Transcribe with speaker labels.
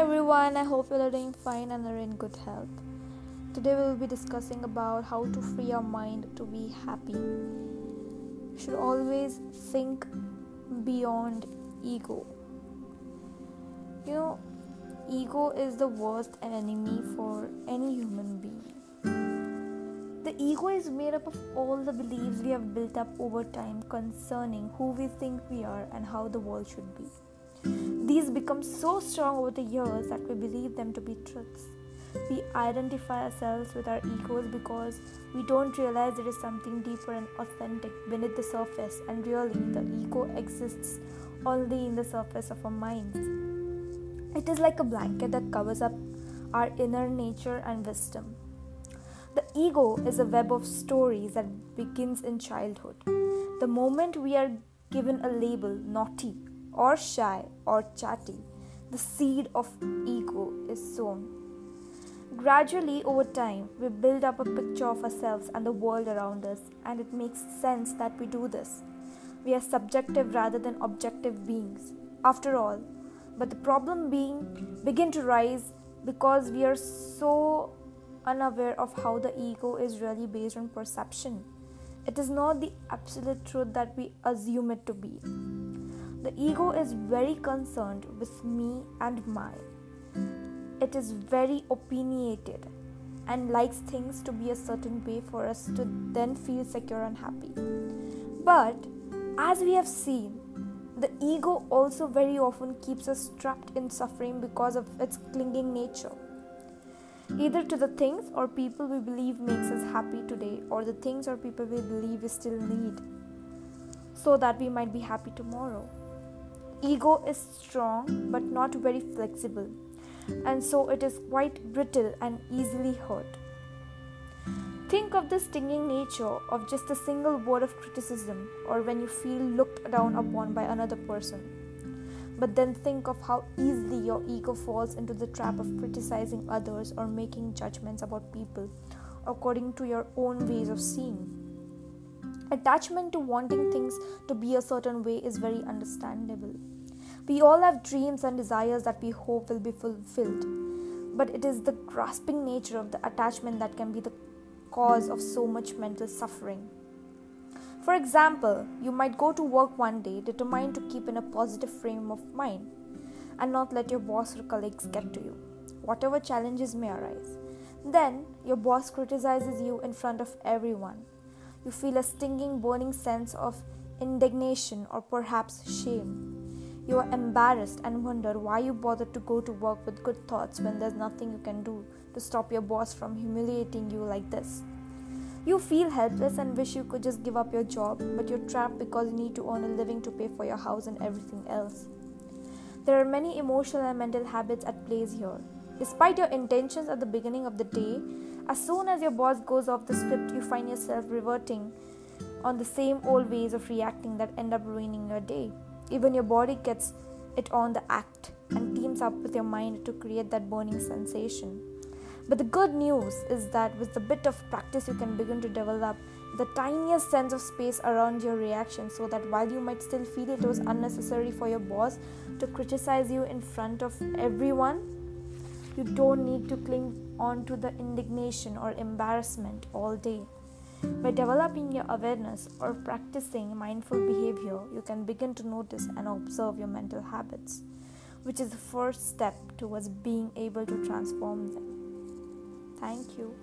Speaker 1: Everyone, I hope you're doing fine and are in good health. Today we will be discussing about how to free our mind to be happy. We should always think beyond ego. You know, ego is the worst enemy for any human being. The ego is made up of all the beliefs we have built up over time concerning who we think we are and how the world should be. These become so strong over the years that we believe them to be truths. We identify ourselves with our egos because we don't realize there is something deeper and authentic beneath the surface, and really, the ego exists only in the surface of our minds. It is like a blanket that covers up our inner nature and wisdom. The ego is a web of stories that begins in childhood. The moment we are given a label, naughty or shy or chatty, the seed of ego is sown. Gradually, over time, we build up a picture of ourselves and the world around us, and it makes sense that we do this. We are subjective rather than objective beings, after all. But the problem being begin to rise because we are so unaware of how the ego is really based on perception. It is not the absolute truth that we assume it to be. The ego is very concerned with me and mine. It is very opinionated and likes things to be a certain way for us to then feel secure and happy. But as we have seen, the ego also very often keeps us trapped in suffering because of its clinging nature. Either to the things or people we believe makes us happy today, or the things or people we believe we still need, so that we might be happy tomorrow. Ego is strong but not very flexible, and so it is quite brittle and easily hurt. Think of the stinging nature of just a single word of criticism or when you feel looked down upon by another person. But then think of how easily your ego falls into the trap of criticizing others or making judgments about people according to your own ways of seeing. Attachment to wanting things to be a certain way is very understandable. We all have dreams and desires that we hope will be fulfilled, but it is the grasping nature of the attachment that can be the cause of so much mental suffering. For example, you might go to work one day determined to keep in a positive frame of mind and not let your boss or colleagues get to you, whatever challenges may arise. Then, your boss criticizes you in front of everyone. You feel a stinging, burning sense of indignation or perhaps shame. You are embarrassed and wonder why you bothered to go to work with good thoughts when there's nothing you can do to stop your boss from humiliating you like this. You feel helpless and wish you could just give up your job, but you're trapped because you need to earn a living to pay for your house and everything else. There are many emotional and mental habits at play here. Despite your intentions at the beginning of the day, as soon as your boss goes off the script, you find yourself reverting on the same old ways of reacting that end up ruining your day. Even your body gets it on the act and teams up with your mind to create that burning sensation. But the good news is that with a bit of practice, you can begin to develop the tiniest sense of space around your reaction so that while you might still feel it was unnecessary for your boss to criticize you in front of everyone, you don't need to cling on to the indignation or embarrassment all day. By developing your awareness or practicing mindful behavior, you can begin to notice and observe your mental habits, which is the first step towards being able to transform them. Thank you.